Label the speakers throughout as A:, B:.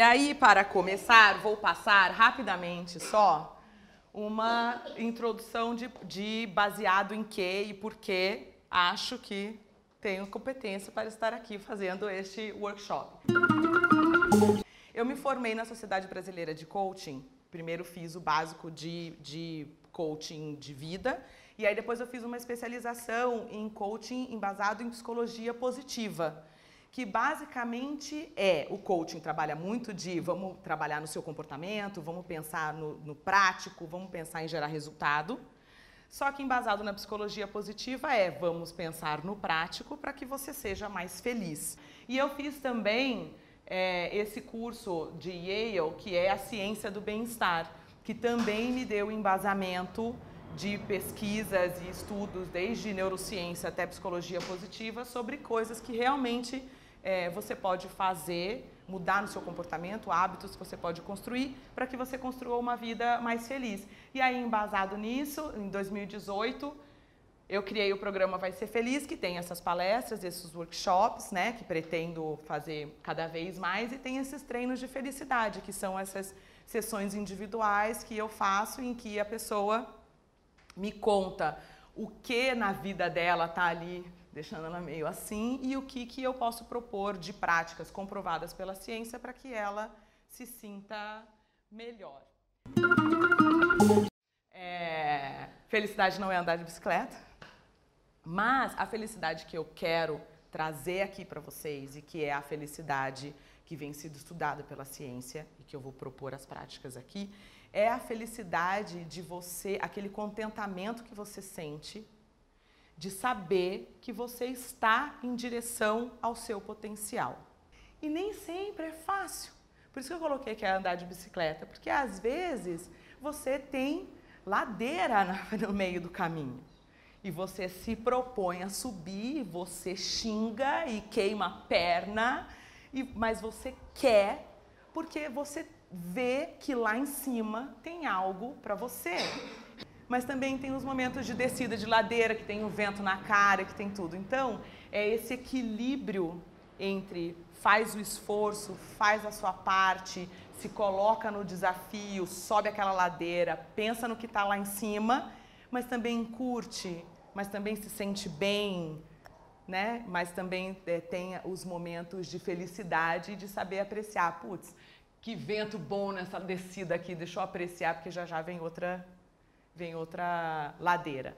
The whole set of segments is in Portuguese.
A: E aí, para começar, vou passar rapidamente só uma introdução de, de baseado em que e por que acho que tenho competência para estar aqui fazendo este workshop. Eu me formei na Sociedade Brasileira de Coaching. Primeiro fiz o básico de, de coaching de vida e aí depois eu fiz uma especialização em coaching embasado em psicologia positiva que basicamente é o coaching trabalha muito de vamos trabalhar no seu comportamento, vamos pensar no, no prático, vamos pensar em gerar resultado. Só que embasado na psicologia positiva é vamos pensar no prático para que você seja mais feliz. E eu fiz também é, esse curso de Yale, que é a ciência do bem-estar, que também me deu embasamento de pesquisas e estudos, desde neurociência até psicologia positiva, sobre coisas que realmente é, você pode fazer, mudar no seu comportamento, hábitos que você pode construir para que você construa uma vida mais feliz. E aí, embasado nisso, em 2018, eu criei o programa Vai Ser Feliz, que tem essas palestras, esses workshops, né, que pretendo fazer cada vez mais, e tem esses treinos de felicidade, que são essas sessões individuais que eu faço em que a pessoa me conta o que na vida dela está ali deixando ela meio assim, e o que, que eu posso propor de práticas comprovadas pela ciência para que ela se sinta melhor. É, felicidade não é andar de bicicleta, mas a felicidade que eu quero trazer aqui para vocês e que é a felicidade que vem sido estudada pela ciência e que eu vou propor as práticas aqui, é a felicidade de você, aquele contentamento que você sente de saber que você está em direção ao seu potencial. E nem sempre é fácil. Por isso que eu coloquei que é andar de bicicleta, porque às vezes você tem ladeira no meio do caminho. E você se propõe a subir, você xinga e queima a perna, e, mas você quer porque você vê que lá em cima tem algo para você mas também tem os momentos de descida de ladeira, que tem o vento na cara, que tem tudo. Então, é esse equilíbrio entre faz o esforço, faz a sua parte, se coloca no desafio, sobe aquela ladeira, pensa no que está lá em cima, mas também curte, mas também se sente bem, né? Mas também é, tem os momentos de felicidade e de saber apreciar. Putz, que vento bom nessa descida aqui, deixa eu apreciar, porque já já vem outra vem outra ladeira.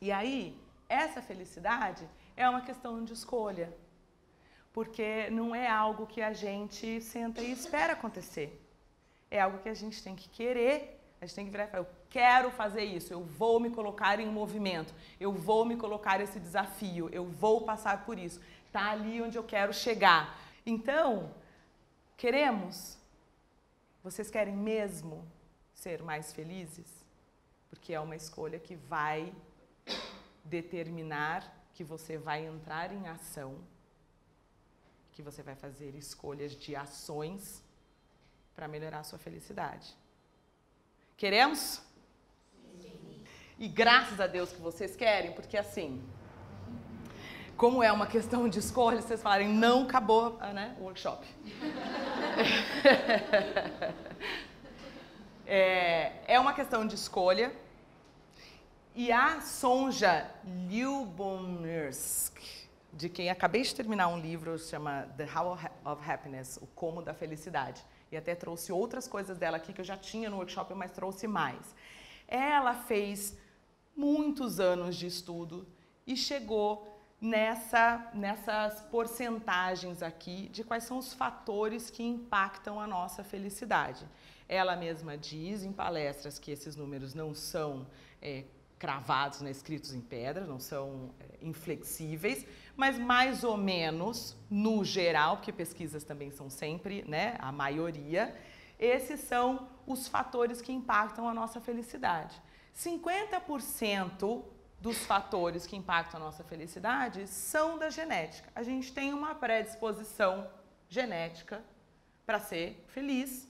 A: E aí, essa felicidade é uma questão de escolha, porque não é algo que a gente senta e espera acontecer. É algo que a gente tem que querer, a gente tem que virar e falar, eu quero fazer isso, eu vou me colocar em movimento, eu vou me colocar esse desafio, eu vou passar por isso. Está ali onde eu quero chegar. Então, queremos? Vocês querem mesmo ser mais felizes? Porque é uma escolha que vai determinar que você vai entrar em ação, que você vai fazer escolhas de ações para melhorar a sua felicidade. Queremos? E graças a Deus que vocês querem, porque assim, como é uma questão de escolha, vocês falarem não acabou né, o workshop. É, é uma questão de escolha. E a Sonja Lyubomirsky, de quem acabei de terminar um livro, chama The How of Happiness, O Como da Felicidade. E até trouxe outras coisas dela aqui que eu já tinha no workshop, mas trouxe mais. Ela fez muitos anos de estudo e chegou nessa, nessas porcentagens aqui de quais são os fatores que impactam a nossa felicidade. Ela mesma diz em palestras que esses números não são é, cravados, né, escritos em pedra, não são é, inflexíveis, mas mais ou menos, no geral, porque pesquisas também são sempre né, a maioria, esses são os fatores que impactam a nossa felicidade. 50% dos fatores que impactam a nossa felicidade são da genética. A gente tem uma predisposição genética para ser feliz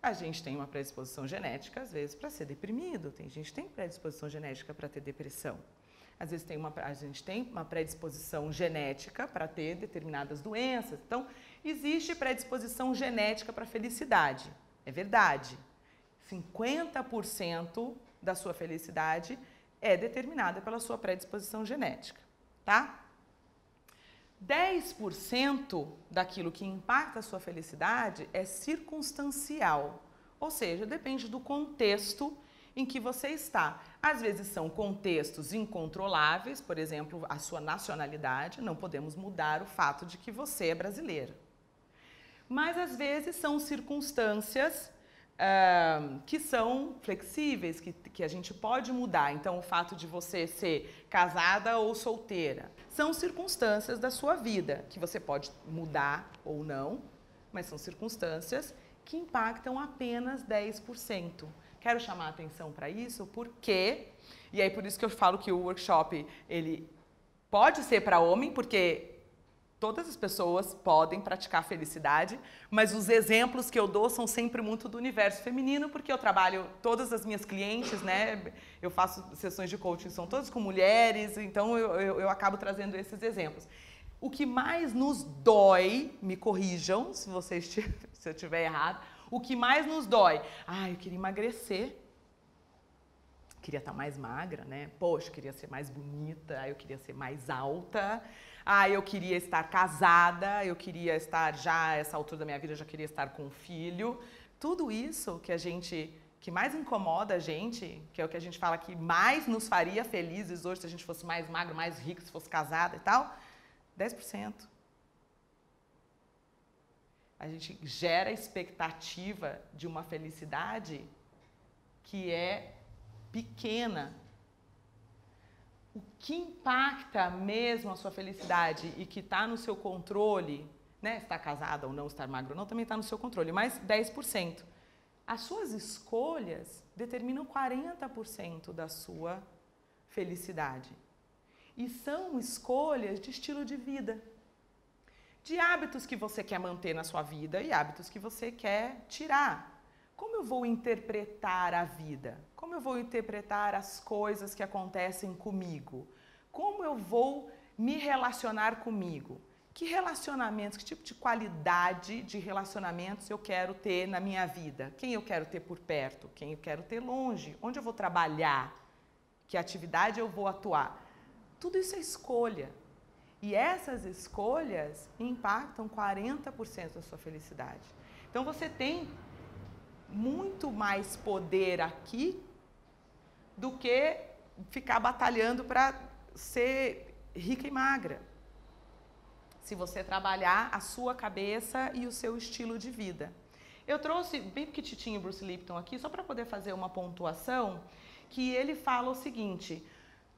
A: A gente tem uma predisposição genética, às vezes, para ser deprimido. Tem gente que tem predisposição genética para ter depressão. Às vezes tem uma, a gente tem uma predisposição genética para ter determinadas doenças. Então, existe predisposição genética para felicidade. É verdade. 50% da sua felicidade é determinada pela sua predisposição genética, tá? 10% daquilo que impacta a sua felicidade é circunstancial, ou seja, depende do contexto em que você está. Às vezes são contextos incontroláveis, por exemplo, a sua nacionalidade, não podemos mudar o fato de que você é brasileiro. Mas às vezes são circunstâncias uh, que são flexíveis, que, que a gente pode mudar. Então, o fato de você ser casada ou solteira são circunstâncias da sua vida que você pode mudar ou não, mas são circunstâncias que impactam apenas 10%. Quero chamar a atenção para isso porque, e aí por isso que eu falo que o workshop ele pode ser para homem, porque todas as pessoas podem praticar felicidade, mas os exemplos que eu dou são sempre muito do universo feminino, porque eu trabalho todas as minhas clientes, né? Eu faço sessões de coaching, são todas com mulheres, então eu, eu, eu acabo trazendo esses exemplos. O que mais nos dói, me corrijam se vocês se eu estiver errado, o que mais nos dói? Ah, eu queria emagrecer. Queria estar mais magra, né? Poxa, queria ser mais bonita, eu queria ser mais alta. Ah, eu queria estar casada, eu queria estar já, essa altura da minha vida, já queria estar com um filho. Tudo isso que a gente, que mais incomoda a gente, que é o que a gente fala que mais nos faria felizes hoje se a gente fosse mais magro, mais rico, se fosse casada e tal, 10% a gente gera expectativa de uma felicidade que é pequena. O que impacta mesmo a sua felicidade e que está no seu controle, né? Estar casada ou não, estar magro ou não, também está no seu controle, mas 10%. As suas escolhas determinam 40% da sua felicidade. E são escolhas de estilo de vida de hábitos que você quer manter na sua vida e hábitos que você quer tirar. Como eu vou interpretar a vida? Como eu vou interpretar as coisas que acontecem comigo? Como eu vou me relacionar comigo? Que relacionamentos, que tipo de qualidade de relacionamentos eu quero ter na minha vida? Quem eu quero ter por perto? Quem eu quero ter longe? Onde eu vou trabalhar? Que atividade eu vou atuar? Tudo isso é escolha. E essas escolhas impactam 40% da sua felicidade. Então você tem muito mais poder aqui do que ficar batalhando para ser rica e magra. Se você trabalhar a sua cabeça e o seu estilo de vida. Eu trouxe bem pequititinho o Bruce Lipton aqui só para poder fazer uma pontuação que ele fala o seguinte: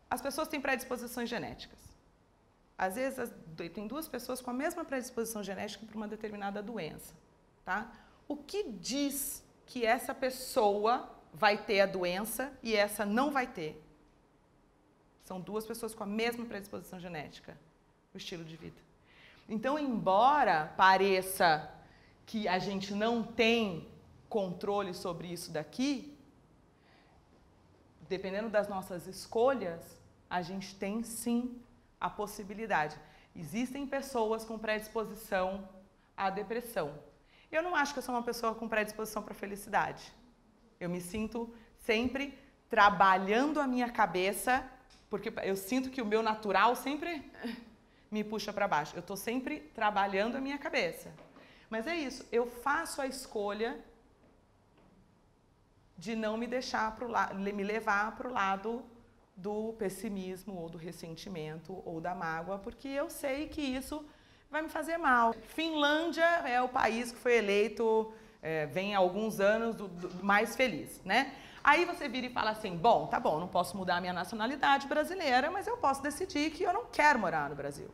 A: as pessoas têm predisposições genéticas. Às vezes, tem duas pessoas com a mesma predisposição genética para uma determinada doença, tá? O que diz que essa pessoa vai ter a doença e essa não vai ter? São duas pessoas com a mesma predisposição genética, o estilo de vida. Então, embora pareça que a gente não tem controle sobre isso daqui, dependendo das nossas escolhas, a gente tem sim a possibilidade. Existem pessoas com predisposição à depressão. Eu não acho que eu sou uma pessoa com predisposição para felicidade. Eu me sinto sempre trabalhando a minha cabeça, porque eu sinto que o meu natural sempre me puxa para baixo. Eu estou sempre trabalhando a minha cabeça. Mas é isso, eu faço a escolha de não me deixar pro me levar para o lado do pessimismo ou do ressentimento ou da mágoa, porque eu sei que isso vai me fazer mal. Finlândia é o país que foi eleito, é, vem há alguns anos, do, do, mais feliz, né? Aí você vira e fala assim: bom, tá bom, não posso mudar a minha nacionalidade brasileira, mas eu posso decidir que eu não quero morar no Brasil.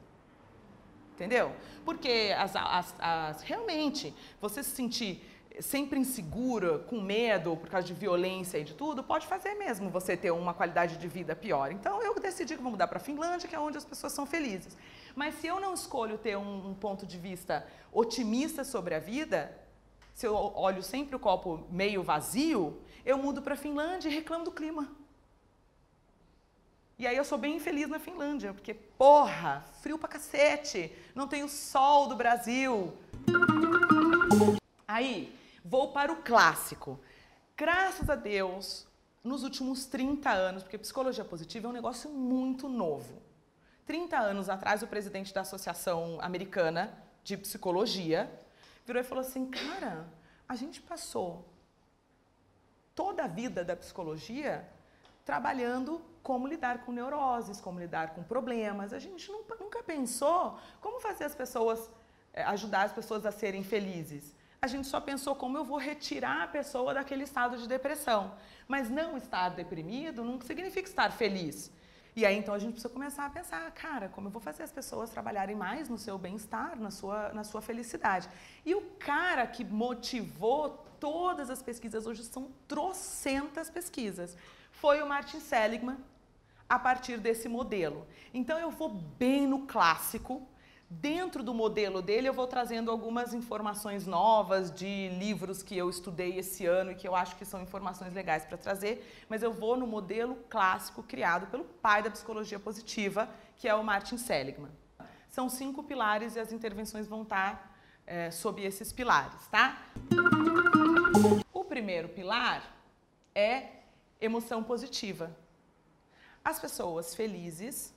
A: Entendeu? Porque as, as, as, realmente você se sentir sempre insegura, com medo por causa de violência e de tudo, pode fazer mesmo você ter uma qualidade de vida pior. Então eu decidi que vou mudar para a Finlândia, que é onde as pessoas são felizes. Mas se eu não escolho ter um, um ponto de vista otimista sobre a vida, se eu olho sempre o copo meio vazio, eu mudo para a Finlândia e reclamo do clima. E aí eu sou bem infeliz na Finlândia, porque, porra, frio pra cacete, não tem o sol do Brasil. Aí, vou para o clássico. Graças a Deus, nos últimos 30 anos, porque psicologia positiva é um negócio muito novo. 30 anos atrás, o presidente da Associação Americana de Psicologia virou e falou assim: cara, a gente passou toda a vida da psicologia trabalhando como lidar com neuroses, como lidar com problemas. A gente nunca, pensou como fazer as pessoas, eh, ajudar as pessoas a serem felizes. A gente só pensou como eu vou retirar a pessoa daquele estado de depressão. Mas não estar deprimido não significa estar feliz. E aí então a gente precisa começar a pensar, cara, como eu vou fazer as pessoas trabalharem mais no seu bem-estar, na sua, na sua felicidade. E o cara que motivou todas as pesquisas, hoje são trocentas pesquisas, foi o Martin Seligman, a partir desse modelo. Então eu vou bem no clássico. Dentro do modelo dele, eu vou trazendo algumas informações novas de livros que eu estudei esse ano e que eu acho que são informações legais para trazer, mas eu vou no modelo clássico criado pelo pai da psicologia positiva, que é o Martin Seligman. São cinco pilares e as intervenções vão estar é, sob esses pilares, tá? O primeiro pilar é emoção positiva. As pessoas felizes,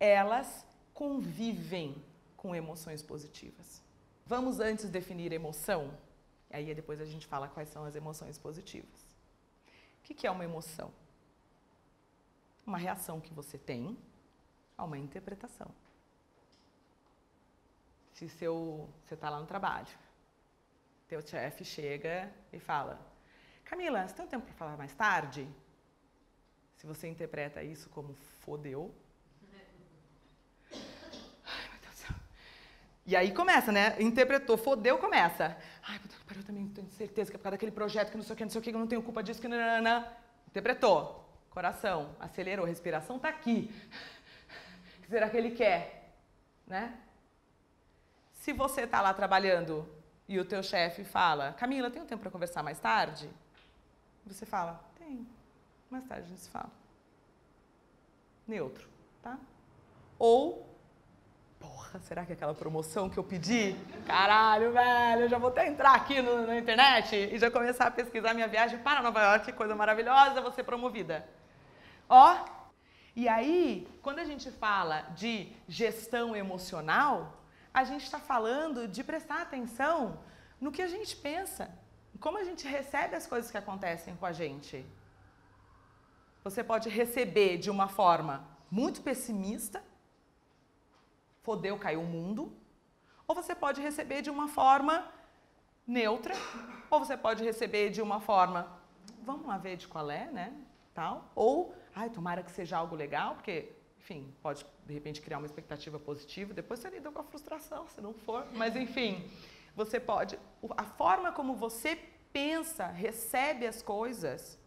A: elas convivem com emoções positivas. Vamos antes definir emoção? Aí depois a gente fala quais são as emoções positivas. O que é uma emoção? Uma reação que você tem a uma interpretação. Se seu, você está lá no trabalho, teu chefe chega e fala, Camila, você tem um tempo para falar mais tarde? Se você interpreta isso como fodeu. Ai, meu Deus do céu. E aí começa, né? Interpretou, fodeu, começa. Ai, eu também tenho certeza que é por causa daquele projeto que não sei o que, não sei o que, eu não tenho culpa disso, que não, não, não. Interpretou. Coração, acelerou, respiração tá aqui. O que será que ele quer? Né? Se você tá lá trabalhando e o teu chefe fala, Camila, tem um tempo para conversar mais tarde? Você fala, tem. Mais tarde a gente se fala. Neutro, tá? Ou, porra, será que é aquela promoção que eu pedi? Caralho, velho, eu já vou até entrar aqui no, na internet e já começar a pesquisar minha viagem para Nova York, coisa maravilhosa, vou ser promovida. Ó, e aí, quando a gente fala de gestão emocional, a gente está falando de prestar atenção no que a gente pensa, como a gente recebe as coisas que acontecem com a gente. Você pode receber de uma forma muito pessimista, fodeu, caiu o mundo, ou você pode receber de uma forma neutra, ou você pode receber de uma forma, vamos lá ver de qual é, né? Tal, ou, ai, tomara que seja algo legal, porque, enfim, pode de repente criar uma expectativa positiva, depois você lida com a frustração, se não for, mas enfim, você pode, a forma como você pensa, recebe as coisas,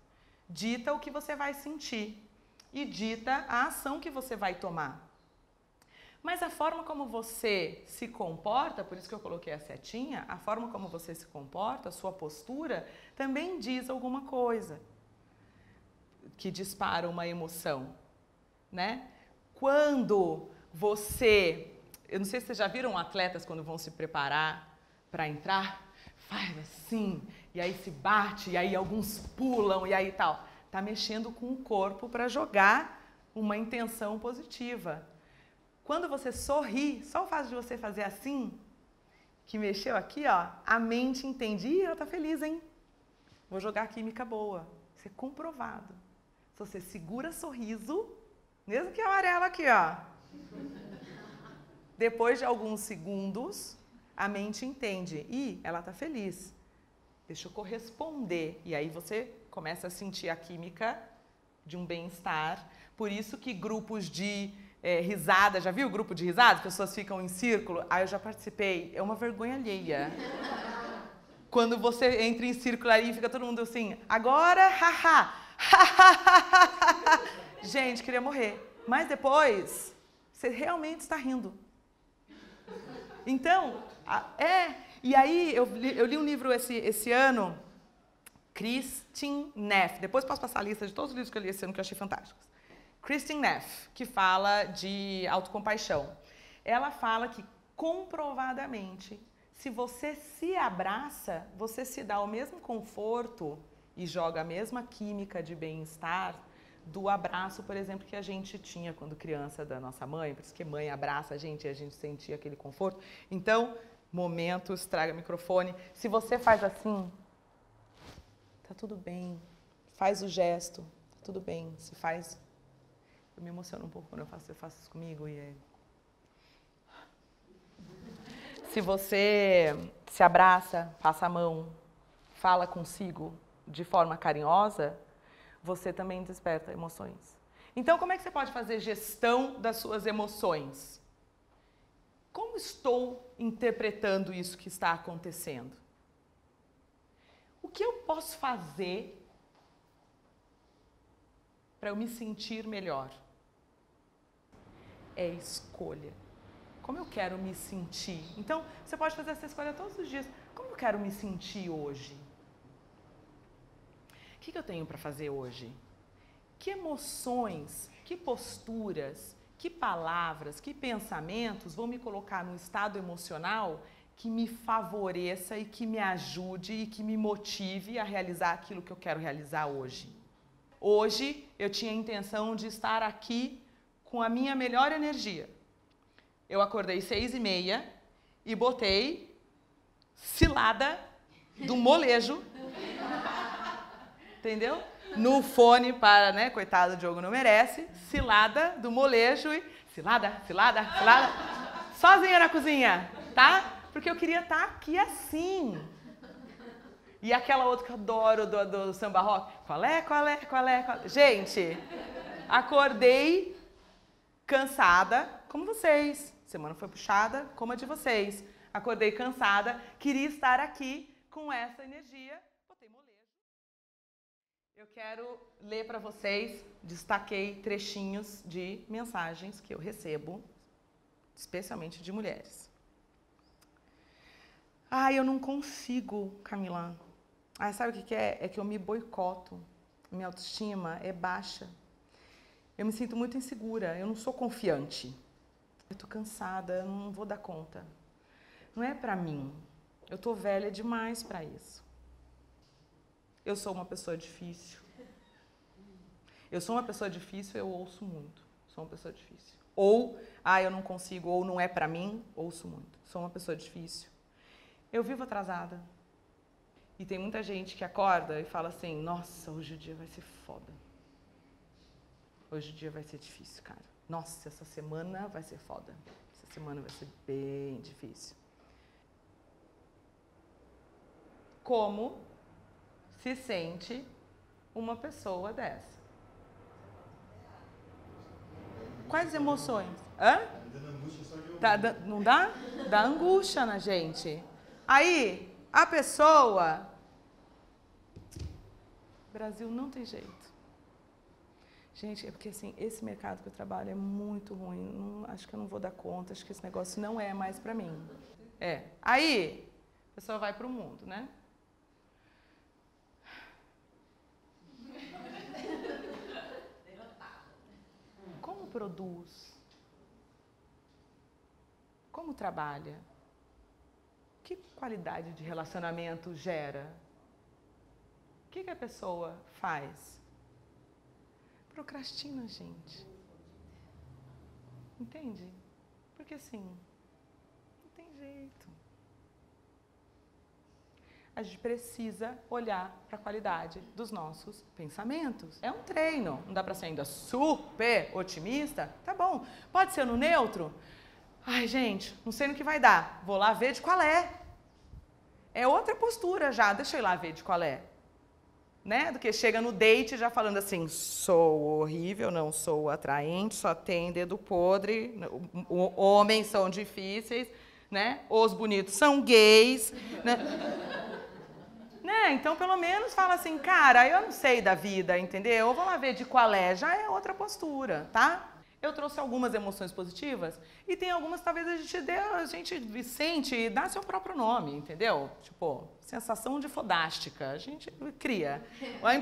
A: dita o que você vai sentir e dita a ação que você vai tomar. Mas a forma como você se comporta, por isso que eu coloquei a setinha, a forma como você se comporta, a sua postura, também diz alguma coisa que dispara uma emoção, né? Quando você, eu não sei se vocês já viram atletas quando vão se preparar para entrar, faz assim, e aí se bate, e aí alguns pulam, e aí tal. Tá mexendo com o corpo para jogar uma intenção positiva. Quando você sorri, só o fato de você fazer assim, que mexeu aqui, ó, a mente entende, ih, ela tá feliz, hein? Vou jogar química boa. Isso é comprovado. Se você segura sorriso, mesmo que é amarelo aqui, ó. Depois de alguns segundos, a mente entende. Ih, ela está feliz. Deixa eu corresponder. E aí você começa a sentir a química de um bem-estar. Por isso que grupos de é, risada, já viu o grupo de risada? As pessoas ficam em círculo. Ah, eu já participei. É uma vergonha alheia. Quando você entra em círculo ali, fica todo mundo assim, agora, haha, Gente, queria morrer. Mas depois, você realmente está rindo. Então, é. E aí, eu li, eu li um livro esse, esse ano, Christine Neff. Depois posso passar a lista de todos os livros que eu li esse ano que eu achei fantásticos. Christine Neff, que fala de autocompaixão. Ela fala que comprovadamente, se você se abraça, você se dá o mesmo conforto e joga a mesma química de bem-estar do abraço, por exemplo, que a gente tinha quando criança da nossa mãe, por isso que mãe abraça a gente e a gente sentia aquele conforto. Então, momentos, traga microfone. Se você faz assim, tá tudo bem. Faz o gesto, tá tudo bem. Se faz. Eu me emociono um pouco quando eu faço, eu faço isso comigo e é... Se você se abraça, passa a mão, fala consigo de forma carinhosa, você também desperta emoções. Então, como é que você pode fazer gestão das suas emoções? Como estou interpretando isso que está acontecendo? O que eu posso fazer para eu me sentir melhor? É escolha. Como eu quero me sentir? Então, você pode fazer essa escolha todos os dias. Como eu quero me sentir hoje? que, que eu tenho para fazer hoje? Que emoções, que posturas, que palavras, que pensamentos vão me colocar num estado emocional que me favoreça e que me ajude e que me motive a realizar aquilo que eu quero realizar hoje. Hoje eu tinha a intenção de estar aqui com a minha melhor energia. Eu acordei seis e meia e botei cilada do molejo entendeu? No fone para, né, coitado, Diogo não merece, cilada do molejo e cilada, cilada, cilada, sozinha na cozinha, tá? Porque eu queria estar tá aqui assim. E aquela outra que eu adoro do, do samba rock, qual é, qual é, qual é, qual é? Gente, acordei cansada, como vocês. Semana foi puxada, como a de vocês. Acordei cansada, queria estar aqui com essa energia eu quero ler para vocês, destaquei trechinhos de mensagens que eu recebo, especialmente de mulheres. Ah, eu não consigo, Camila. Ah, sabe o que é? É que eu me boicoto. Minha autoestima é baixa. Eu me sinto muito insegura, eu não sou confiante. Eu estou cansada, eu não vou dar conta. Não é para mim. Eu estou velha demais para isso. Eu sou uma pessoa difícil. Eu sou uma pessoa difícil, eu ouço muito. Sou uma pessoa difícil. Ou, ah, eu não consigo, ou não é para mim, ouço muito. Sou uma pessoa difícil. Eu vivo atrasada. E tem muita gente que acorda e fala assim: nossa, hoje o dia vai ser foda. Hoje o dia vai ser difícil, cara. Nossa, essa semana vai ser foda. Essa semana vai ser bem difícil. Como se sente uma pessoa dessa? Quais emoções? Hã? Tá, não dá? Dá angústia na gente. Aí, a pessoa. Brasil não tem jeito. Gente, é porque assim, esse mercado que eu trabalho é muito ruim. Não, acho que eu não vou dar conta, acho que esse negócio não é mais para mim. É. Aí, a pessoa vai para o mundo, né? produz? Como trabalha? Que qualidade de relacionamento gera? O que, que a pessoa faz? Procrastina, gente. Entende? Porque assim, não tem jeito a gente precisa olhar para a qualidade dos nossos pensamentos. É um treino, não dá para ser ainda super otimista. Tá bom, pode ser no neutro? Ai, gente, não sei no que vai dar. Vou lá ver de qual é. É outra postura já, deixa eu ir lá ver de qual é. Né? Do que chega no date já falando assim, sou horrível, não sou atraente, só tem dedo podre, homens são difíceis, né? Os bonitos são gays, né? Né? Então, pelo menos fala assim, cara, eu não sei da vida, entendeu? Eu vou lá ver de qual é, já é outra postura, tá? Eu trouxe algumas emoções positivas e tem algumas talvez a gente dê, a gente sente e dá seu próprio nome, entendeu? Tipo, sensação de fodástica, a gente cria.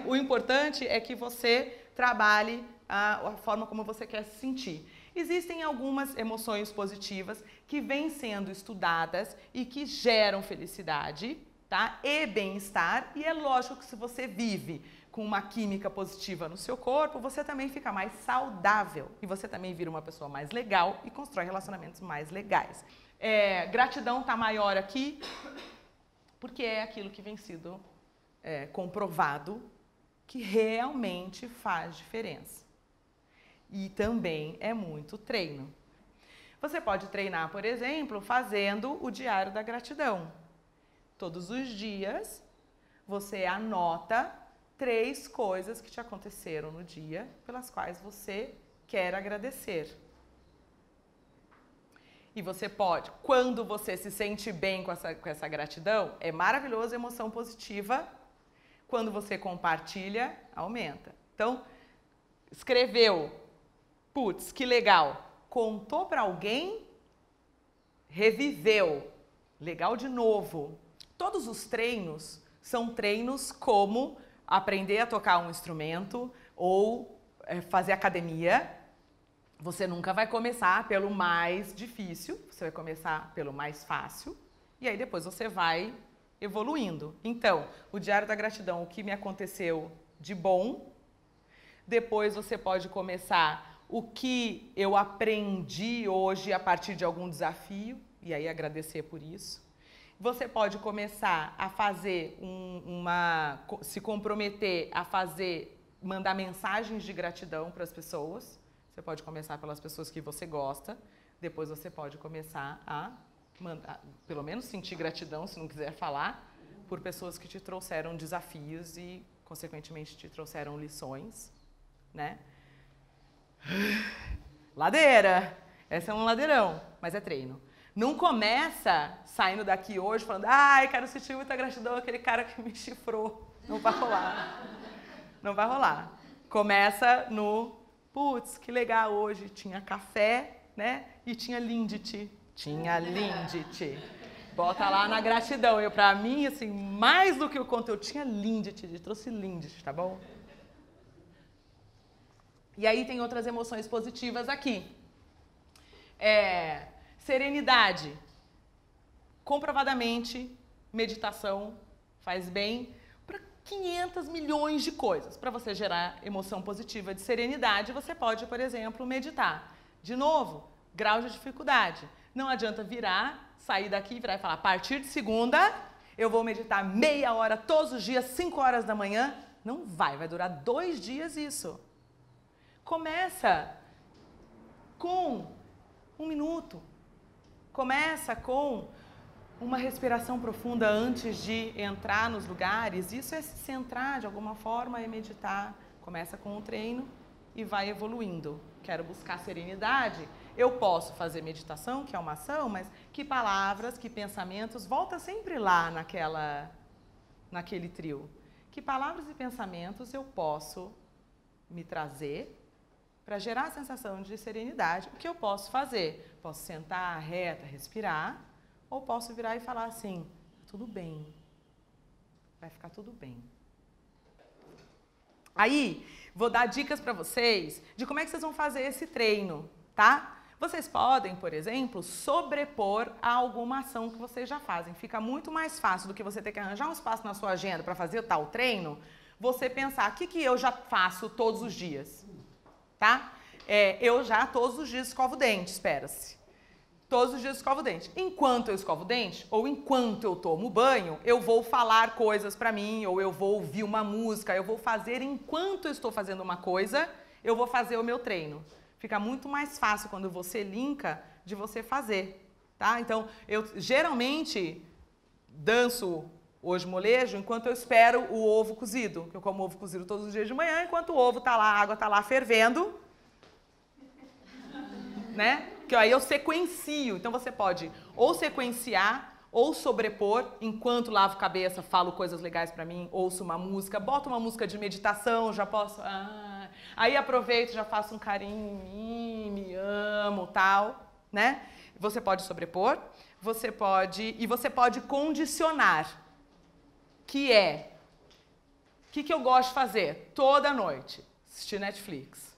A: O importante é que você trabalhe a, a forma como você quer se sentir. Existem algumas emoções positivas que vêm sendo estudadas e que geram felicidade, tá? E bem-estar, e é lógico que se você vive com uma química positiva no seu corpo, você também fica mais saudável e você também vira uma pessoa mais legal e constrói relacionamentos mais legais. É, gratidão está maior aqui porque é aquilo que vem sido é, comprovado que realmente faz diferença. E também é muito treino. Você pode treinar, por exemplo, fazendo o diário da gratidão. Todos os dias você anota três coisas que te aconteceram no dia pelas quais você quer agradecer. E você pode, quando você se sente bem com essa, com essa gratidão, é maravilhoso, emoção positiva. Quando você compartilha, aumenta. Então, escreveu, putz, que legal. Contou para alguém, reviveu, legal de novo. Todos os treinos são treinos como aprender a tocar um instrumento ou é, fazer academia, você nunca vai começar pelo mais difícil, você vai começar pelo mais fácil e aí depois você vai evoluindo. Então, o diário da gratidão, o que me aconteceu de bom, depois você pode começar o que eu aprendi hoje a partir de algum desafio e aí agradecer por isso. Você pode começar a fazer um, uma. se comprometer a fazer, mandar mensagens de gratidão para as pessoas. Você pode começar pelas pessoas que você gosta, depois você pode começar a mandar, pelo menos sentir gratidão, se não quiser falar, por pessoas que te trouxeram desafios e, consequentemente, te trouxeram lições, né? Ladeira! Essa é um ladeirão, mas é treino. Não começa saindo daqui hoje falando, ai, quero sentir muita gratidão àquele cara que me chifrou. Não vai rolar. Não vai rolar. Começa no, putz, que legal hoje, tinha café, né? E tinha Lindt. Tinha Lindt. Bota lá na gratidão. Eu, pra mim, assim, mais do que o conteúdo, tinha Lindt, trouxe Lindt, tá bom? E aí tem outras emoções positivas aqui. É, Serenidade. Comprovadamente, meditação faz bem para 500 milhões de coisas. Para você gerar emoção positiva de serenidade, você pode, por exemplo, meditar. De novo, grau de dificuldade. Não adianta virar, sair daqui, virar e falar: a partir de segunda, eu vou meditar meia hora todos os dias, 5 horas da manhã. Não vai, vai durar dois dias isso. Começa com um minuto, Começa com uma respiração profunda antes de entrar nos lugares. Isso é se centrar de alguma forma e meditar. Começa com o treino e vai evoluindo. Quero buscar serenidade. Eu posso fazer meditação, que é uma ação, mas que palavras, que pensamentos, volta sempre lá naquela naquele trio. Que palavras e pensamentos eu posso me trazer para gerar a sensação de serenidade, o que eu posso fazer? Posso sentar reta, respirar, ou posso virar e falar assim: tudo bem, vai ficar tudo bem. Aí, vou dar dicas para vocês de como é que vocês vão fazer esse treino, tá? Vocês podem, por exemplo, sobrepor a alguma ação que vocês já fazem. Fica muito mais fácil do que você ter que arranjar um espaço na sua agenda para fazer tal treino, você pensar o que, que eu já faço todos os dias tá? É, eu já todos os dias escovo o dente, espera-se. Todos os dias escovo o dente. Enquanto eu escovo o dente, ou enquanto eu tomo banho, eu vou falar coisas para mim, ou eu vou ouvir uma música, eu vou fazer enquanto eu estou fazendo uma coisa, eu vou fazer o meu treino. Fica muito mais fácil quando você linka de você fazer, tá? Então, eu geralmente danço hoje molejo enquanto eu espero o ovo cozido. Eu como ovo cozido todos os dias de manhã, enquanto o ovo tá lá, a água tá lá fervendo. Né? Que aí eu sequencio. Então você pode ou sequenciar ou sobrepor enquanto lavo cabeça, falo coisas legais para mim, ouço uma música, boto uma música de meditação, já posso. Ah, aí aproveito, já faço um carinho em mim, me amo, tal, né? Você pode sobrepor, você pode e você pode condicionar, que é o que, que eu gosto de fazer toda noite? Assistir Netflix.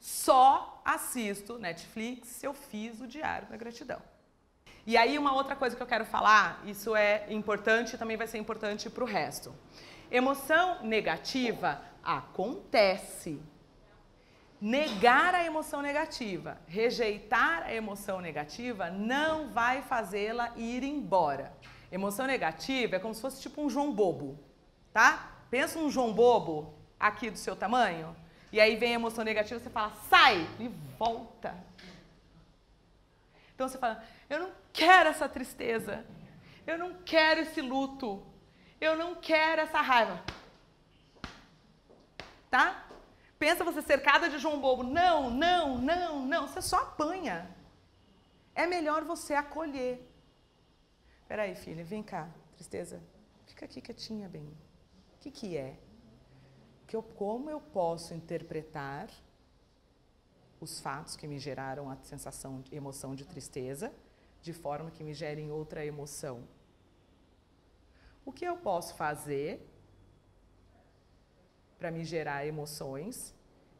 A: Só assisto Netflix se eu fiz o Diário da Gratidão. E aí, uma outra coisa que eu quero falar, isso é importante e também vai ser importante para o resto. Emoção negativa acontece. Negar a emoção negativa, rejeitar a emoção negativa, não vai fazê-la ir embora. Emoção negativa é como se fosse tipo um João Bobo, tá? Pensa um João Bobo aqui do seu tamanho, e aí vem a emoção negativa, você fala, sai, e volta. Então você fala, eu não quero essa tristeza. Eu não quero esse luto. Eu não quero essa raiva. Tá? Pensa você cercada de João Bobo. Não, não, não, não. Você só apanha. É melhor você acolher. Peraí, filha, vem cá. Tristeza. Fica aqui quietinha, bem. O que, que é? Que eu, como eu posso interpretar os fatos que me geraram a sensação, emoção de tristeza, de forma que me gerem outra emoção. O que eu posso fazer para me gerar emoções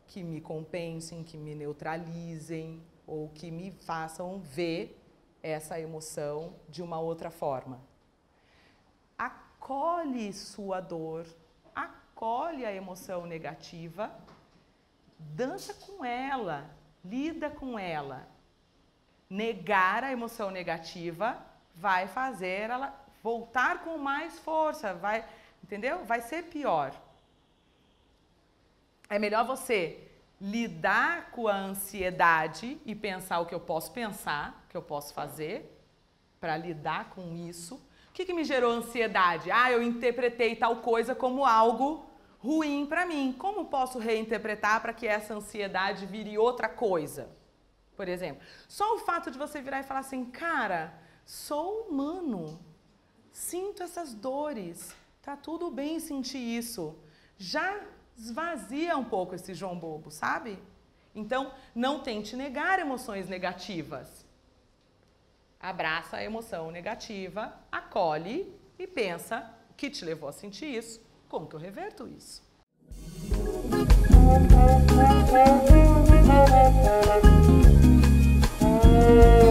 A: que me compensem, que me neutralizem ou que me façam ver essa emoção de uma outra forma? Acolhe sua dor, acolhe a emoção negativa dança com ela, lida com ela. Negar a emoção negativa vai fazer ela voltar com mais força, vai, entendeu? Vai ser pior. É melhor você lidar com a ansiedade e pensar o que eu posso pensar, o que eu posso fazer para lidar com isso. O que, que me gerou ansiedade? Ah, eu interpretei tal coisa como algo ruim para mim. Como posso reinterpretar para que essa ansiedade vire outra coisa? Por exemplo, só o fato de você virar e falar assim, cara, sou humano, sinto essas dores, tá tudo bem sentir isso. Já esvazia um pouco esse João Bobo, sabe? Então, não tente negar emoções negativas. Abraça a emoção negativa, acolhe e pensa o que te levou a sentir isso como que eu reverto isso? Música